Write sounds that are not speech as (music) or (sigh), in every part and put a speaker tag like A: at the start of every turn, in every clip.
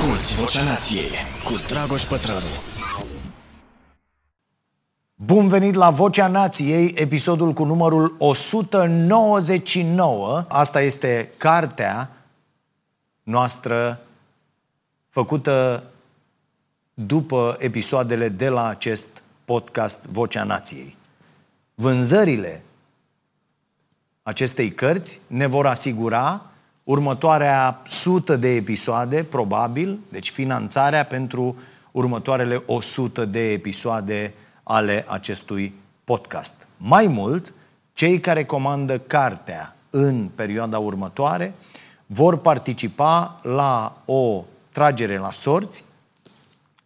A: Asculți Vocea Nației cu Dragoș Pătrălu.
B: Bun venit la Vocea Nației, episodul cu numărul 199. Asta este cartea noastră făcută după episoadele de la acest podcast Vocea Nației. Vânzările acestei cărți ne vor asigura următoarea sută de episoade, probabil, deci finanțarea pentru următoarele 100 de episoade ale acestui podcast. Mai mult, cei care comandă cartea în perioada următoare vor participa la o tragere la sorți,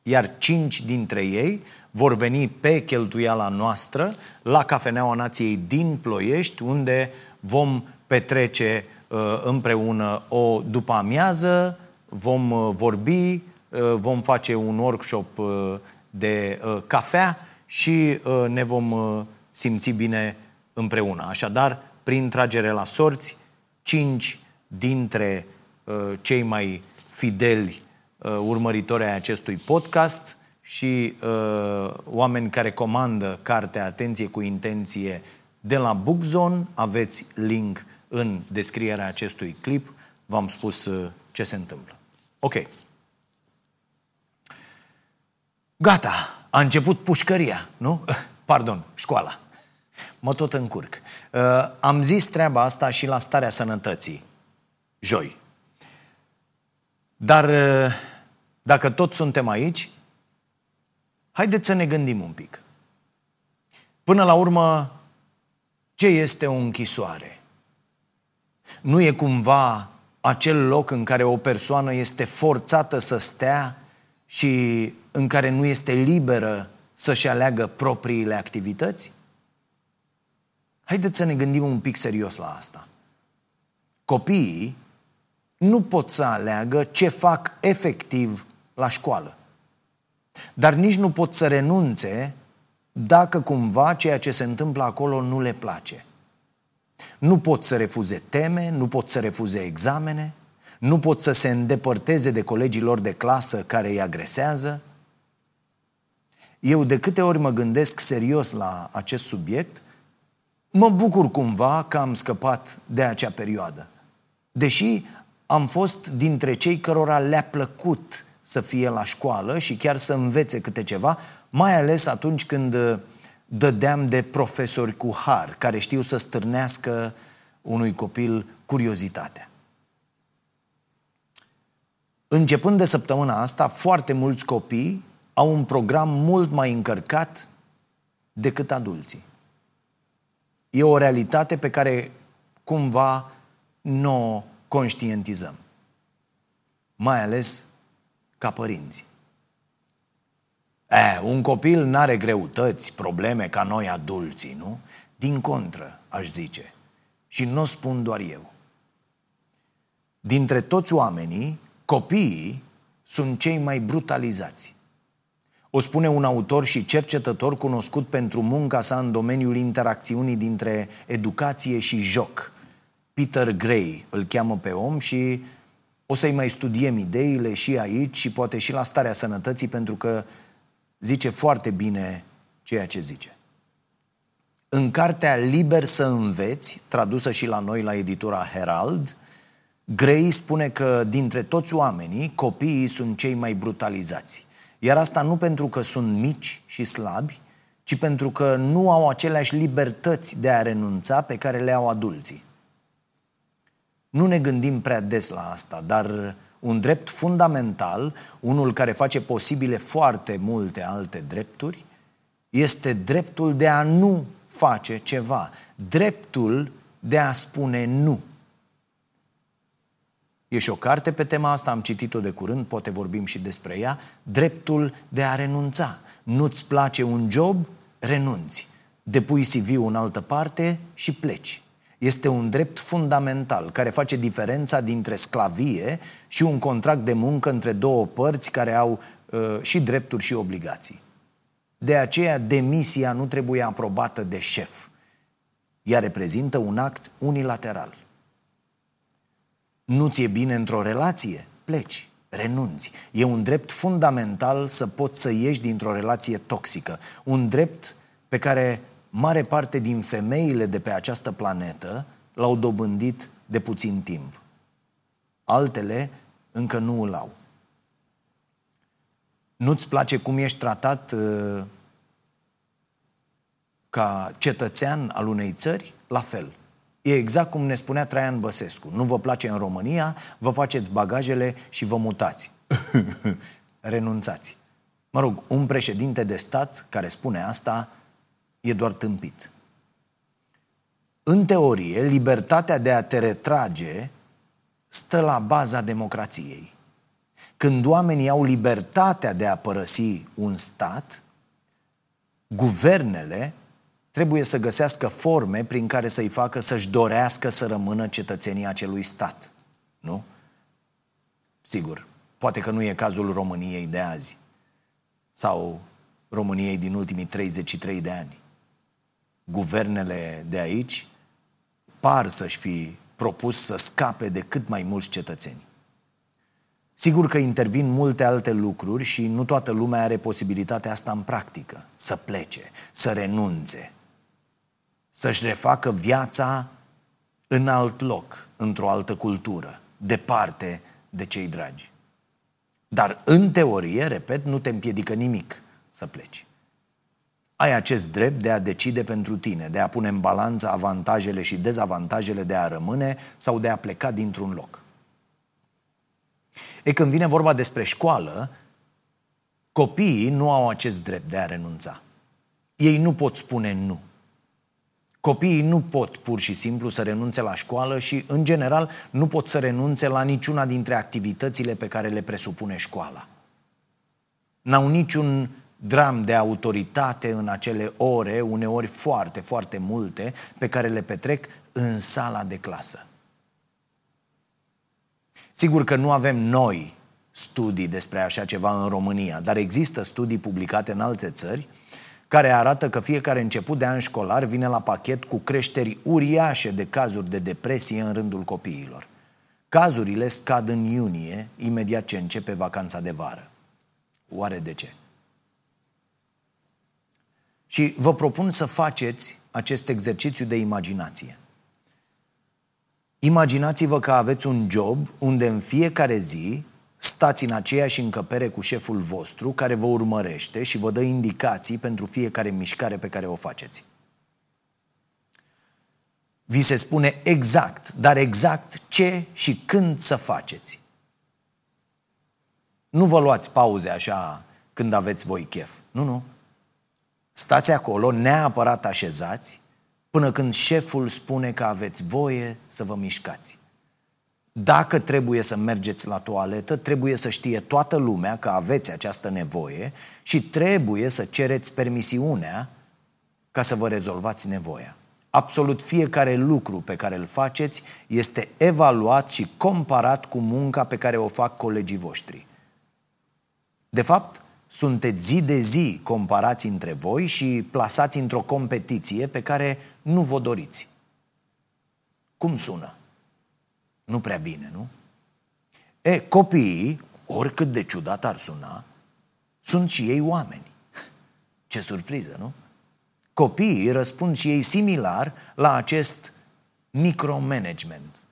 B: iar cinci dintre ei vor veni pe cheltuiala noastră la Cafeneaua Nației din Ploiești, unde vom petrece Uh, împreună o după amiază, vom uh, vorbi, uh, vom face un workshop de cafea și ne vom simți bine împreună. Așadar, prin tragere la sorți, cinci dintre cei mai fideli urmăritori ai acestui podcast și oameni care comandă cartea Atenție cu intenție de la Bookzone, aveți link în descrierea acestui clip, v-am spus uh, ce se întâmplă. Ok. Gata, a început pușcăria, nu? (laughs) Pardon, școala. Mă tot încurc. Uh, am zis treaba asta și la starea sănătății, joi. Dar uh, dacă tot suntem aici, haideți să ne gândim un pic. Până la urmă, ce este o închisoare? Nu e cumva acel loc în care o persoană este forțată să stea și în care nu este liberă să-și aleagă propriile activități? Haideți să ne gândim un pic serios la asta. Copiii nu pot să aleagă ce fac efectiv la școală. Dar nici nu pot să renunțe dacă cumva ceea ce se întâmplă acolo nu le place. Nu pot să refuze teme, nu pot să refuze examene, nu pot să se îndepărteze de colegii lor de clasă care îi agresează. Eu de câte ori mă gândesc serios la acest subiect, mă bucur cumva că am scăpat de acea perioadă. Deși am fost dintre cei cărora le-a plăcut să fie la școală și chiar să învețe câte ceva, mai ales atunci când dădeam de profesori cu har, care știu să stârnească unui copil curiozitatea. Începând de săptămâna asta, foarte mulți copii au un program mult mai încărcat decât adulții. E o realitate pe care cumva nu o conștientizăm. Mai ales ca părinți. E, un copil nu are greutăți, probleme ca noi adulții, nu? Din contră, aș zice. Și nu o spun doar eu. Dintre toți oamenii, copiii sunt cei mai brutalizați. O spune un autor și cercetător cunoscut pentru munca sa în domeniul interacțiunii dintre educație și joc. Peter Gray îl cheamă pe om și o să-i mai studiem ideile și aici și poate și la starea sănătății pentru că zice foarte bine ceea ce zice. În cartea Liber să înveți, tradusă și la noi la editura Herald, Gray spune că dintre toți oamenii, copiii sunt cei mai brutalizați. Iar asta nu pentru că sunt mici și slabi, ci pentru că nu au aceleași libertăți de a renunța pe care le au adulții. Nu ne gândim prea des la asta, dar un drept fundamental, unul care face posibile foarte multe alte drepturi, este dreptul de a nu face ceva, dreptul de a spune nu. E și o carte pe tema asta, am citit-o de curând, poate vorbim și despre ea, dreptul de a renunța. Nu-ți place un job, renunți. Depui CV-ul în altă parte și pleci. Este un drept fundamental care face diferența dintre sclavie și un contract de muncă între două părți care au uh, și drepturi și obligații. De aceea, demisia nu trebuie aprobată de șef. Ea reprezintă un act unilateral. Nu ți-e bine într-o relație? Pleci. renunți. E un drept fundamental să poți să ieși dintr-o relație toxică. Un drept pe care mare parte din femeile de pe această planetă l-au dobândit de puțin timp. Altele încă nu îl au. Nu-ți place cum ești tratat uh, ca cetățean al unei țări? La fel. E exact cum ne spunea Traian Băsescu. Nu vă place în România, vă faceți bagajele și vă mutați. (laughs) Renunțați. Mă rog, un președinte de stat care spune asta e doar tâmpit. În teorie, libertatea de a te retrage stă la baza democrației. Când oamenii au libertatea de a părăsi un stat, guvernele trebuie să găsească forme prin care să-i facă să-și dorească să rămână cetățenii acelui stat. Nu? Sigur, poate că nu e cazul României de azi sau României din ultimii 33 de ani. Guvernele de aici par să-și fi propus să scape de cât mai mulți cetățeni. Sigur că intervin multe alte lucruri și nu toată lumea are posibilitatea asta în practică. Să plece, să renunțe, să-și refacă viața în alt loc, într-o altă cultură, departe de cei dragi. Dar în teorie, repet, nu te împiedică nimic să pleci. Ai acest drept de a decide pentru tine, de a pune în balanță avantajele și dezavantajele de a rămâne sau de a pleca dintr-un loc. E când vine vorba despre școală, copiii nu au acest drept de a renunța. Ei nu pot spune nu. Copiii nu pot pur și simplu să renunțe la școală și, în general, nu pot să renunțe la niciuna dintre activitățile pe care le presupune școala. N-au niciun dram de autoritate în acele ore, uneori foarte, foarte multe, pe care le petrec în sala de clasă. Sigur că nu avem noi studii despre așa ceva în România, dar există studii publicate în alte țări care arată că fiecare început de an școlar vine la pachet cu creșteri uriașe de cazuri de depresie în rândul copiilor. Cazurile scad în iunie, imediat ce începe vacanța de vară. Oare de ce? Și vă propun să faceți acest exercițiu de imaginație. Imaginați-vă că aveți un job unde în fiecare zi stați în aceeași încăpere cu șeful vostru care vă urmărește și vă dă indicații pentru fiecare mișcare pe care o faceți. Vi se spune exact, dar exact ce și când să faceți. Nu vă luați pauze așa când aveți voi chef. Nu, nu. Stați acolo, neapărat așezați, până când șeful spune că aveți voie să vă mișcați. Dacă trebuie să mergeți la toaletă, trebuie să știe toată lumea că aveți această nevoie și trebuie să cereți permisiunea ca să vă rezolvați nevoia. Absolut fiecare lucru pe care îl faceți este evaluat și comparat cu munca pe care o fac colegii voștri. De fapt, sunteți zi de zi comparați între voi și plasați într-o competiție pe care nu vă doriți. Cum sună? Nu prea bine, nu? E, copiii, oricât de ciudat ar suna, sunt și ei oameni. (laughs) Ce surpriză, nu? Copiii răspund și ei similar la acest micromanagement.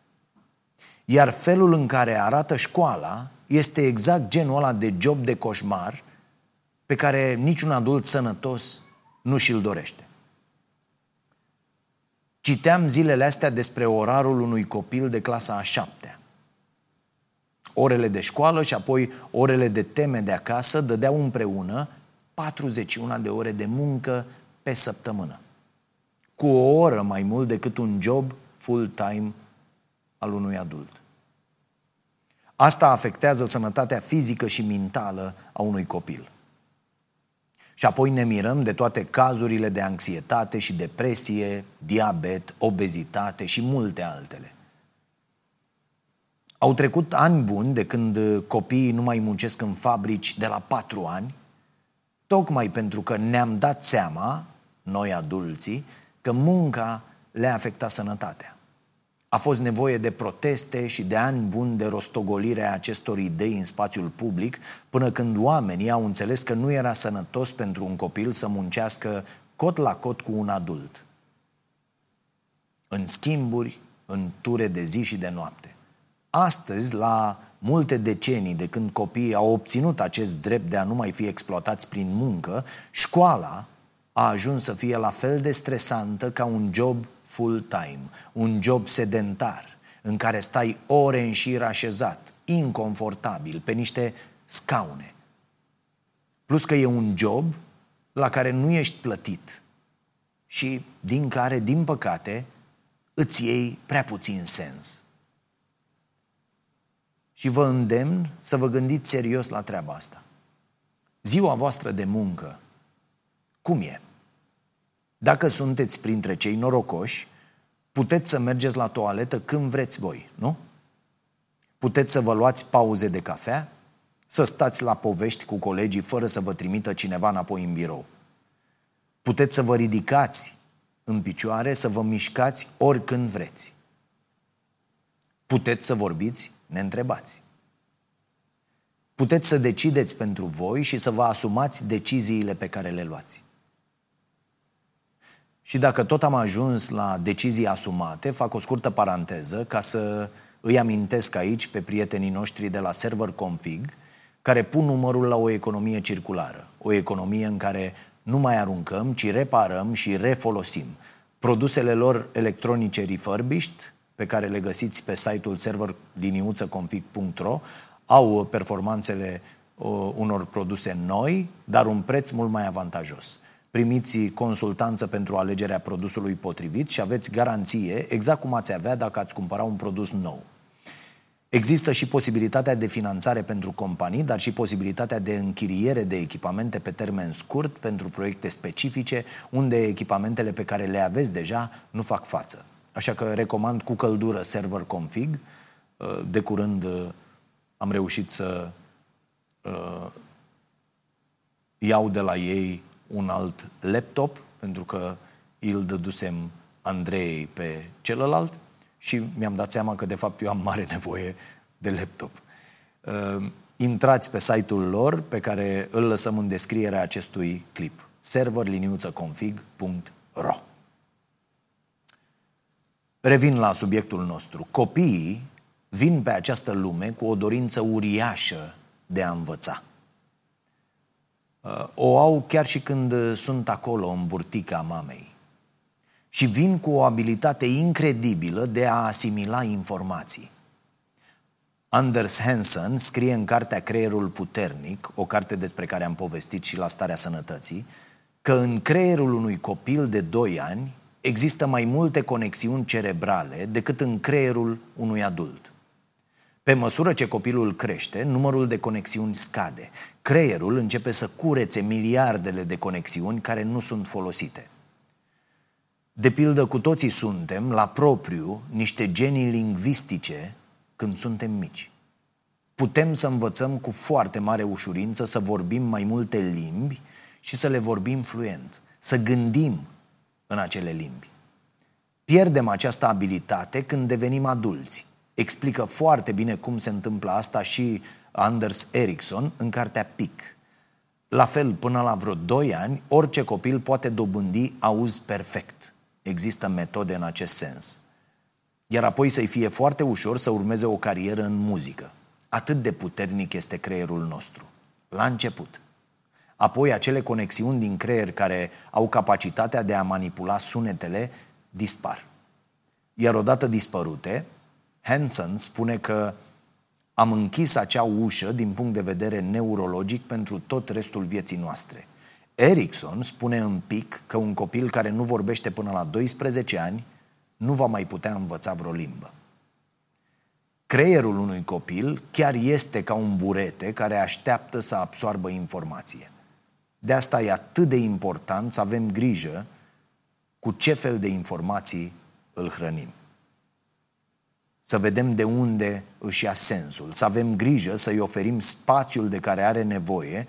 B: Iar felul în care arată școala este exact genul ăla de job de coșmar pe care niciun adult sănătos nu și-l dorește. Citeam zilele astea despre orarul unui copil de clasa a șaptea. Orele de școală și apoi orele de teme de acasă dădeau împreună 41 de ore de muncă pe săptămână. Cu o oră mai mult decât un job full-time al unui adult. Asta afectează sănătatea fizică și mentală a unui copil. Și apoi ne mirăm de toate cazurile de anxietate și depresie, diabet, obezitate și multe altele. Au trecut ani buni de când copiii nu mai muncesc în fabrici de la patru ani, tocmai pentru că ne-am dat seama, noi adulții, că munca le afecta sănătatea. A fost nevoie de proteste și de ani buni de rostogolire a acestor idei în spațiul public, până când oamenii au înțeles că nu era sănătos pentru un copil să muncească cot la cot cu un adult. În schimburi, în ture de zi și de noapte. Astăzi, la multe decenii de când copiii au obținut acest drept de a nu mai fi exploatați prin muncă, școala a ajuns să fie la fel de stresantă ca un job full-time, un job sedentar, în care stai ore în șir așezat, inconfortabil, pe niște scaune. Plus că e un job la care nu ești plătit și din care, din păcate, îți iei prea puțin sens. Și vă îndemn să vă gândiți serios la treaba asta. Ziua voastră de muncă, cum e? Dacă sunteți printre cei norocoși, puteți să mergeți la toaletă când vreți voi, nu? Puteți să vă luați pauze de cafea, să stați la povești cu colegii fără să vă trimită cineva înapoi în birou. Puteți să vă ridicați în picioare, să vă mișcați oricând vreți. Puteți să vorbiți, ne întrebați. Puteți să decideți pentru voi și să vă asumați deciziile pe care le luați. Și dacă tot am ajuns la decizii asumate, fac o scurtă paranteză ca să îi amintesc aici pe prietenii noștri de la Server Config, care pun numărul la o economie circulară, o economie în care nu mai aruncăm, ci reparăm și refolosim. Produsele lor electronice refurbished, pe care le găsiți pe site-ul serverliniuțăconfig.ro, au performanțele uh, unor produse noi, dar un preț mult mai avantajos primiți consultanță pentru alegerea produsului potrivit și aveți garanție exact cum ați avea dacă ați cumpăra un produs nou. Există și posibilitatea de finanțare pentru companii, dar și posibilitatea de închiriere de echipamente pe termen scurt pentru proiecte specifice, unde echipamentele pe care le aveți deja nu fac față. Așa că recomand cu căldură server config. De curând am reușit să uh, iau de la ei un alt laptop, pentru că îl dădusem Andrei pe celălalt și mi-am dat seama că de fapt eu am mare nevoie de laptop. Uh, intrați pe site-ul lor pe care îl lăsăm în descrierea acestui clip. serverliniuțăconfig.ro Revin la subiectul nostru. Copiii vin pe această lume cu o dorință uriașă de a învăța. Uh, o au chiar și când uh, sunt acolo în burtica mamei. Și vin cu o abilitate incredibilă de a asimila informații. Anders Hansen scrie în cartea Creierul Puternic, o carte despre care am povestit și la starea sănătății, că în creierul unui copil de 2 ani există mai multe conexiuni cerebrale decât în creierul unui adult. Pe măsură ce copilul crește, numărul de conexiuni scade. Creierul începe să curețe miliardele de conexiuni care nu sunt folosite. De pildă, cu toții suntem, la propriu, niște genii lingvistice când suntem mici. Putem să învățăm cu foarte mare ușurință să vorbim mai multe limbi și să le vorbim fluent, să gândim în acele limbi. Pierdem această abilitate când devenim adulți explică foarte bine cum se întâmplă asta și Anders Ericsson în cartea PIC. La fel, până la vreo 2 ani, orice copil poate dobândi auz perfect. Există metode în acest sens. Iar apoi să-i fie foarte ușor să urmeze o carieră în muzică. Atât de puternic este creierul nostru. La început. Apoi acele conexiuni din creier care au capacitatea de a manipula sunetele dispar. Iar odată dispărute, Hansen spune că am închis acea ușă din punct de vedere neurologic pentru tot restul vieții noastre. Erickson spune în pic că un copil care nu vorbește până la 12 ani nu va mai putea învăța vreo limbă. Creierul unui copil chiar este ca un burete care așteaptă să absoarbă informație. De asta e atât de important să avem grijă cu ce fel de informații îl hrănim să vedem de unde își ia sensul, să avem grijă să-i oferim spațiul de care are nevoie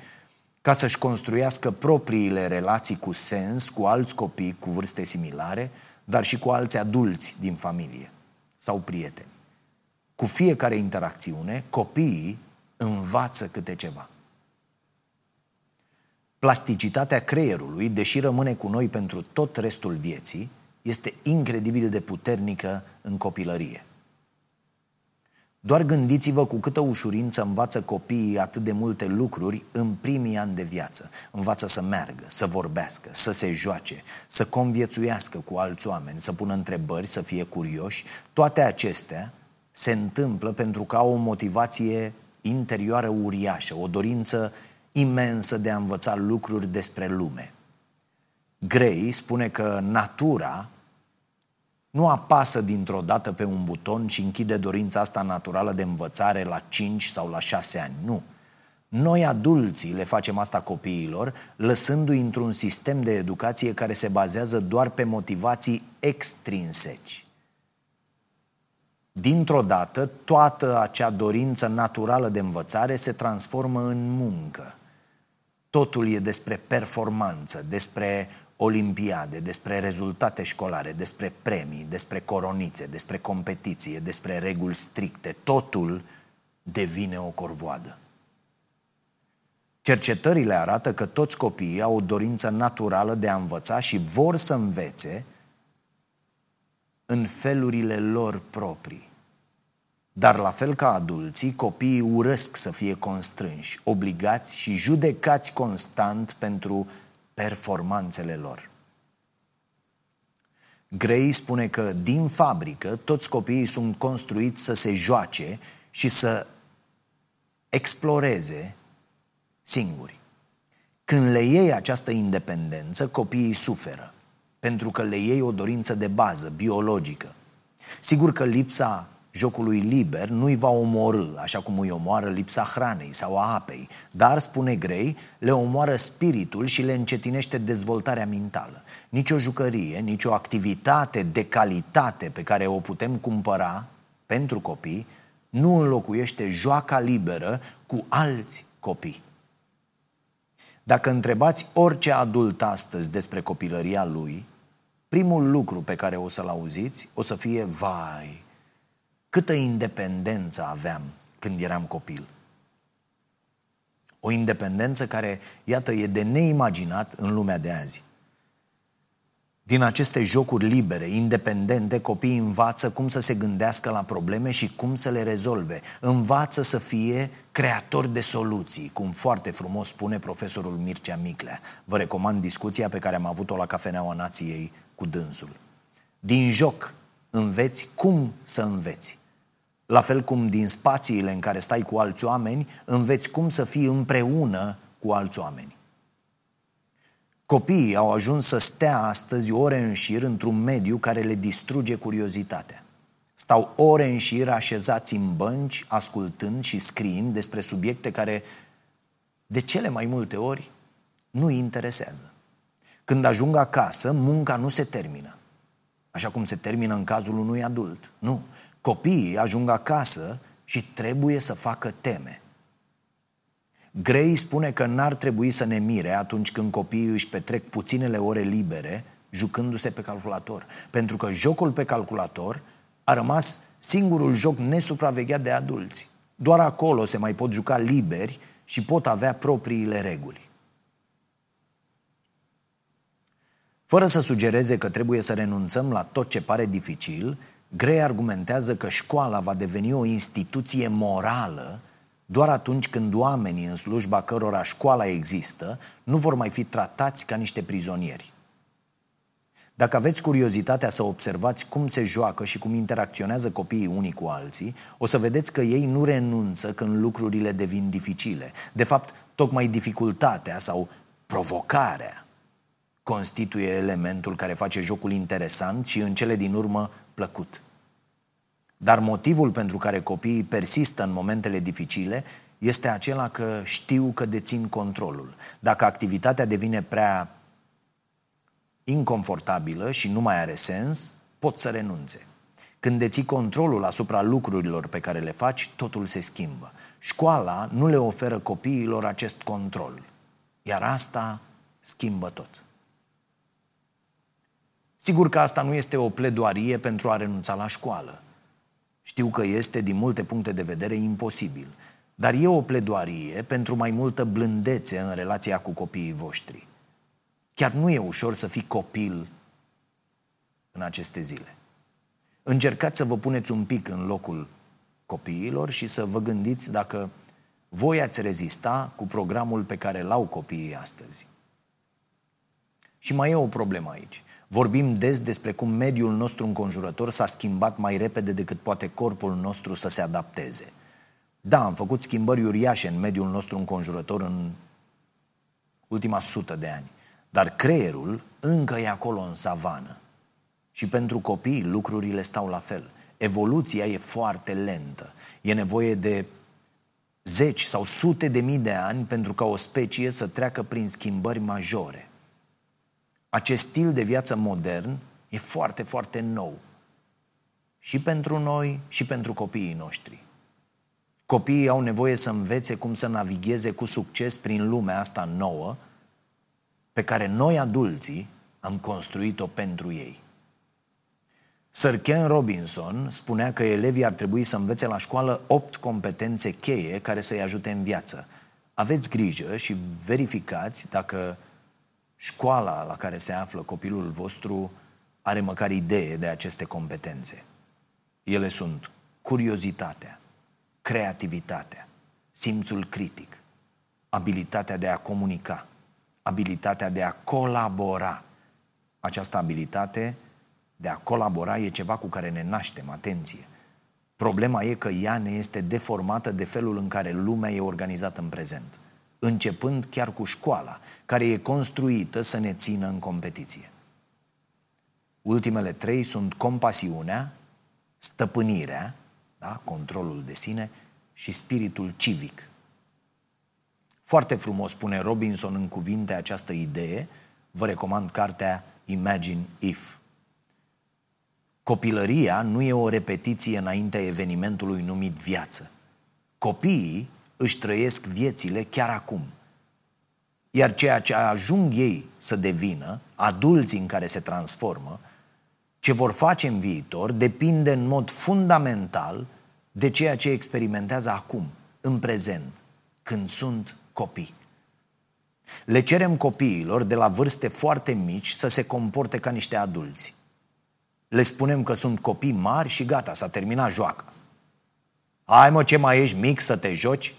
B: ca să-și construiască propriile relații cu sens cu alți copii cu vârste similare, dar și cu alți adulți din familie. sau prieteni. Cu fiecare interacțiune, copiii învață câte ceva. Plasticitatea creierului, deși rămâne cu noi pentru tot restul vieții, este incredibil de puternică în copilărie. Doar gândiți-vă cu câtă ușurință învață copiii atât de multe lucruri în primii ani de viață. Învață să meargă, să vorbească, să se joace, să conviețuiască cu alți oameni, să pună întrebări, să fie curioși. Toate acestea se întâmplă pentru că au o motivație interioară uriașă, o dorință imensă de a învăța lucruri despre lume. Gray spune că natura nu apasă dintr-o dată pe un buton și închide dorința asta naturală de învățare la 5 sau la 6 ani. Nu. Noi, adulții, le facem asta copiilor, lăsându-i într-un sistem de educație care se bazează doar pe motivații extrinseci. Dintr-o dată, toată acea dorință naturală de învățare se transformă în muncă. Totul e despre performanță, despre olimpiade, despre rezultate școlare, despre premii, despre coronițe, despre competiție, despre reguli stricte. Totul devine o corvoadă. Cercetările arată că toți copiii au o dorință naturală de a învăța și vor să învețe în felurile lor proprii. Dar la fel ca adulții, copiii urăsc să fie constrânși, obligați și judecați constant pentru performanțele lor. Gray spune că din fabrică toți copiii sunt construiți să se joace și să exploreze singuri. Când le iei această independență, copiii suferă, pentru că le iei o dorință de bază, biologică. Sigur că lipsa jocului liber nu-i va omorâ, așa cum îi omoară lipsa hranei sau a apei, dar, spune Grey, le omoară spiritul și le încetinește dezvoltarea mentală. Nici o jucărie, nici o activitate de calitate pe care o putem cumpăra pentru copii nu înlocuiește joaca liberă cu alți copii. Dacă întrebați orice adult astăzi despre copilăria lui, primul lucru pe care o să-l auziți o să fie, vai, câtă independență aveam când eram copil. O independență care, iată, e de neimaginat în lumea de azi. Din aceste jocuri libere, independente, copiii învață cum să se gândească la probleme și cum să le rezolve. Învață să fie creator de soluții, cum foarte frumos spune profesorul Mircea Miclea. Vă recomand discuția pe care am avut-o la Cafeneaua Nației cu dânsul. Din joc înveți cum să înveți. La fel cum din spațiile în care stai cu alți oameni, înveți cum să fii împreună cu alți oameni. Copiii au ajuns să stea astăzi ore în șir într-un mediu care le distruge curiozitatea. Stau ore în șir așezați în bănci, ascultând și scriind despre subiecte care, de cele mai multe ori, nu îi interesează. Când ajung acasă, munca nu se termină. Așa cum se termină în cazul unui adult. Nu. Copiii ajung acasă și trebuie să facă teme. Gray spune că n-ar trebui să ne mire atunci când copiii își petrec puținele ore libere jucându-se pe calculator. Pentru că jocul pe calculator a rămas singurul joc nesupravegheat de adulți. Doar acolo se mai pot juca liberi și pot avea propriile reguli. Fără să sugereze că trebuie să renunțăm la tot ce pare dificil, Gray argumentează că școala va deveni o instituție morală doar atunci când oamenii în slujba cărora școala există nu vor mai fi tratați ca niște prizonieri. Dacă aveți curiozitatea să observați cum se joacă și cum interacționează copiii unii cu alții, o să vedeți că ei nu renunță când lucrurile devin dificile. De fapt, tocmai dificultatea sau provocarea constituie elementul care face jocul interesant și în cele din urmă plăcut. Dar motivul pentru care copiii persistă în momentele dificile este acela că știu că dețin controlul. Dacă activitatea devine prea inconfortabilă și nu mai are sens, pot să renunțe. Când deții controlul asupra lucrurilor pe care le faci, totul se schimbă. Școala nu le oferă copiilor acest control, iar asta schimbă tot. Sigur că asta nu este o pledoarie pentru a renunța la școală. Știu că este, din multe puncte de vedere, imposibil. Dar e o pledoarie pentru mai multă blândețe în relația cu copiii voștri. Chiar nu e ușor să fii copil în aceste zile. Încercați să vă puneți un pic în locul copiilor și să vă gândiți dacă voi ați rezista cu programul pe care l-au copiii astăzi. Și mai e o problemă aici. Vorbim des despre cum mediul nostru înconjurător s-a schimbat mai repede decât poate corpul nostru să se adapteze. Da, am făcut schimbări uriașe în mediul nostru înconjurător în ultima sută de ani, dar creierul încă e acolo în savană. Și pentru copii lucrurile stau la fel. Evoluția e foarte lentă. E nevoie de zeci sau sute de mii de ani pentru ca o specie să treacă prin schimbări majore. Acest stil de viață modern e foarte, foarte nou. Și pentru noi, și pentru copiii noștri. Copiii au nevoie să învețe cum să navigheze cu succes prin lumea asta nouă, pe care noi adulții am construit-o pentru ei. Sir Ken Robinson spunea că elevii ar trebui să învețe la școală opt competențe cheie care să-i ajute în viață. Aveți grijă și verificați dacă școala la care se află copilul vostru are măcar idee de aceste competențe. Ele sunt curiozitatea, creativitatea, simțul critic, abilitatea de a comunica, abilitatea de a colabora. Această abilitate de a colabora e ceva cu care ne naștem, atenție. Problema e că ea ne este deformată de felul în care lumea e organizată în prezent, începând chiar cu școala, care e construită să ne țină în competiție. Ultimele trei sunt compasiunea, stăpânirea, da? controlul de sine și spiritul civic. Foarte frumos spune Robinson în cuvinte această idee, vă recomand cartea Imagine If. Copilăria nu e o repetiție înaintea evenimentului numit viață. Copiii își trăiesc viețile chiar acum. Iar ceea ce ajung ei să devină, adulții în care se transformă, ce vor face în viitor, depinde în mod fundamental de ceea ce experimentează acum, în prezent, când sunt copii. Le cerem copiilor de la vârste foarte mici să se comporte ca niște adulți. Le spunem că sunt copii mari și gata, s-a terminat joaca. Hai mă, ce mai ești mic să te joci?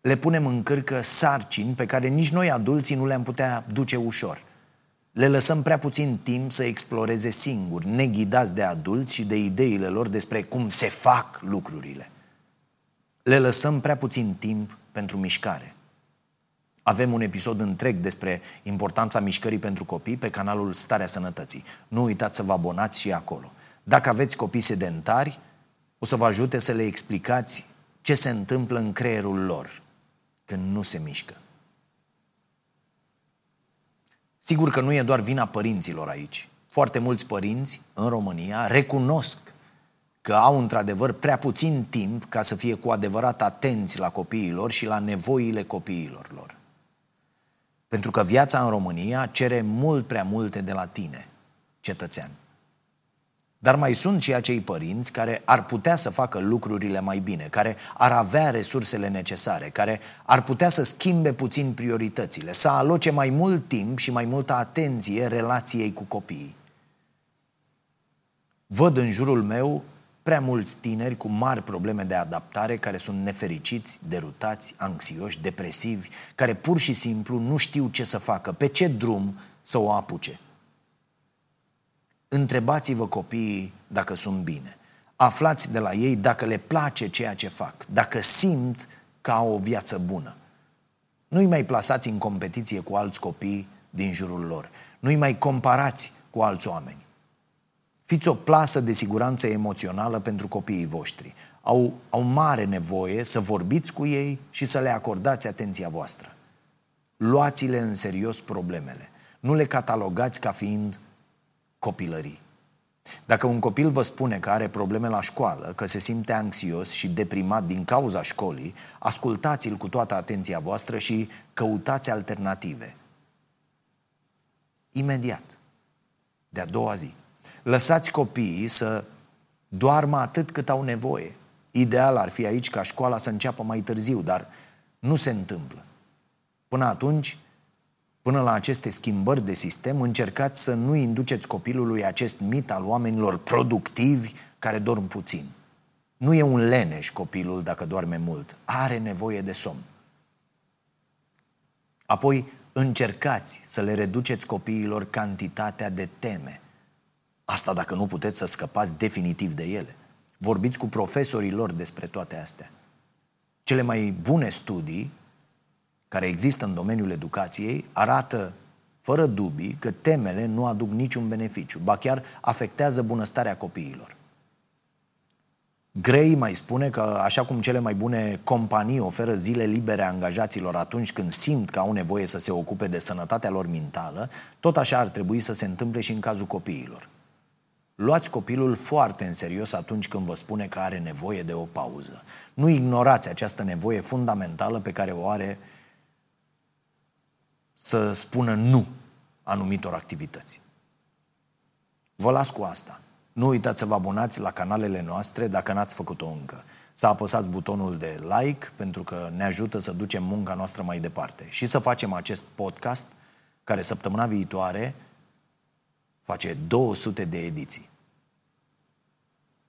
B: Le punem în cârcă sarcini pe care nici noi adulții nu le-am putea duce ușor. Le lăsăm prea puțin timp să exploreze singuri, neghidați de adulți și de ideile lor despre cum se fac lucrurile. Le lăsăm prea puțin timp pentru mișcare. Avem un episod întreg despre importanța mișcării pentru copii pe canalul Starea Sănătății. Nu uitați să vă abonați și acolo. Dacă aveți copii sedentari, o să vă ajute să le explicați ce se întâmplă în creierul lor când nu se mișcă. Sigur că nu e doar vina părinților aici. Foarte mulți părinți în România recunosc că au într-adevăr prea puțin timp ca să fie cu adevărat atenți la copiilor și la nevoile copiilor lor. Pentru că viața în România cere mult prea multe de la tine, cetățean. Dar mai sunt și acei părinți care ar putea să facă lucrurile mai bine, care ar avea resursele necesare, care ar putea să schimbe puțin prioritățile, să aloce mai mult timp și mai multă atenție relației cu copiii. Văd în jurul meu prea mulți tineri cu mari probleme de adaptare care sunt nefericiți, derutați, anxioși, depresivi, care pur și simplu nu știu ce să facă, pe ce drum să o apuce. Întrebați-vă copiii dacă sunt bine. Aflați de la ei dacă le place ceea ce fac, dacă simt că au o viață bună. Nu-i mai plasați în competiție cu alți copii din jurul lor. Nu-i mai comparați cu alți oameni. Fiți o plasă de siguranță emoțională pentru copiii voștri. Au, au mare nevoie să vorbiți cu ei și să le acordați atenția voastră. Luați-le în serios problemele. Nu le catalogați ca fiind copilării. Dacă un copil vă spune că are probleme la școală, că se simte anxios și deprimat din cauza școlii, ascultați-l cu toată atenția voastră și căutați alternative. Imediat. De a doua zi. Lăsați copiii să Doarmă atât cât au nevoie. Ideal ar fi aici ca școala să înceapă mai târziu, dar nu se întâmplă. Până atunci, până la aceste schimbări de sistem, încercați să nu induceți copilului acest mit al oamenilor productivi care dorm puțin. Nu e un leneș copilul dacă doarme mult. Are nevoie de somn. Apoi, încercați să le reduceți copiilor cantitatea de teme. Asta dacă nu puteți să scăpați definitiv de ele. Vorbiți cu profesorii lor despre toate astea. Cele mai bune studii care există în domeniul educației arată fără dubii că temele nu aduc niciun beneficiu, ba chiar afectează bunăstarea copiilor. Grey mai spune că, așa cum cele mai bune companii oferă zile libere angajaților atunci când simt că au nevoie să se ocupe de sănătatea lor mentală, tot așa ar trebui să se întâmple și în cazul copiilor. Luați copilul foarte în serios atunci când vă spune că are nevoie de o pauză. Nu ignorați această nevoie fundamentală pe care o are să spună nu anumitor activități. Vă las cu asta. Nu uitați să vă abonați la canalele noastre dacă n-ați făcut-o încă. Să apăsați butonul de like pentru că ne ajută să ducem munca noastră mai departe și să facem acest podcast care săptămâna viitoare face 200 de ediții.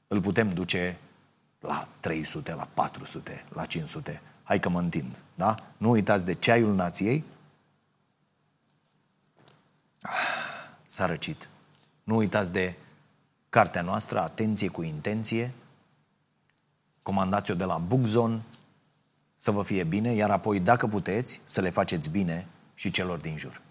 B: Îl putem duce la 300, la 400, la 500. Hai că mă întind, da? Nu uitați de ceaiul nației. S-a răcit. Nu uitați de cartea noastră, Atenție cu intenție. Comandați-o de la Bookzone, să vă fie bine, iar apoi, dacă puteți, să le faceți bine și celor din jur.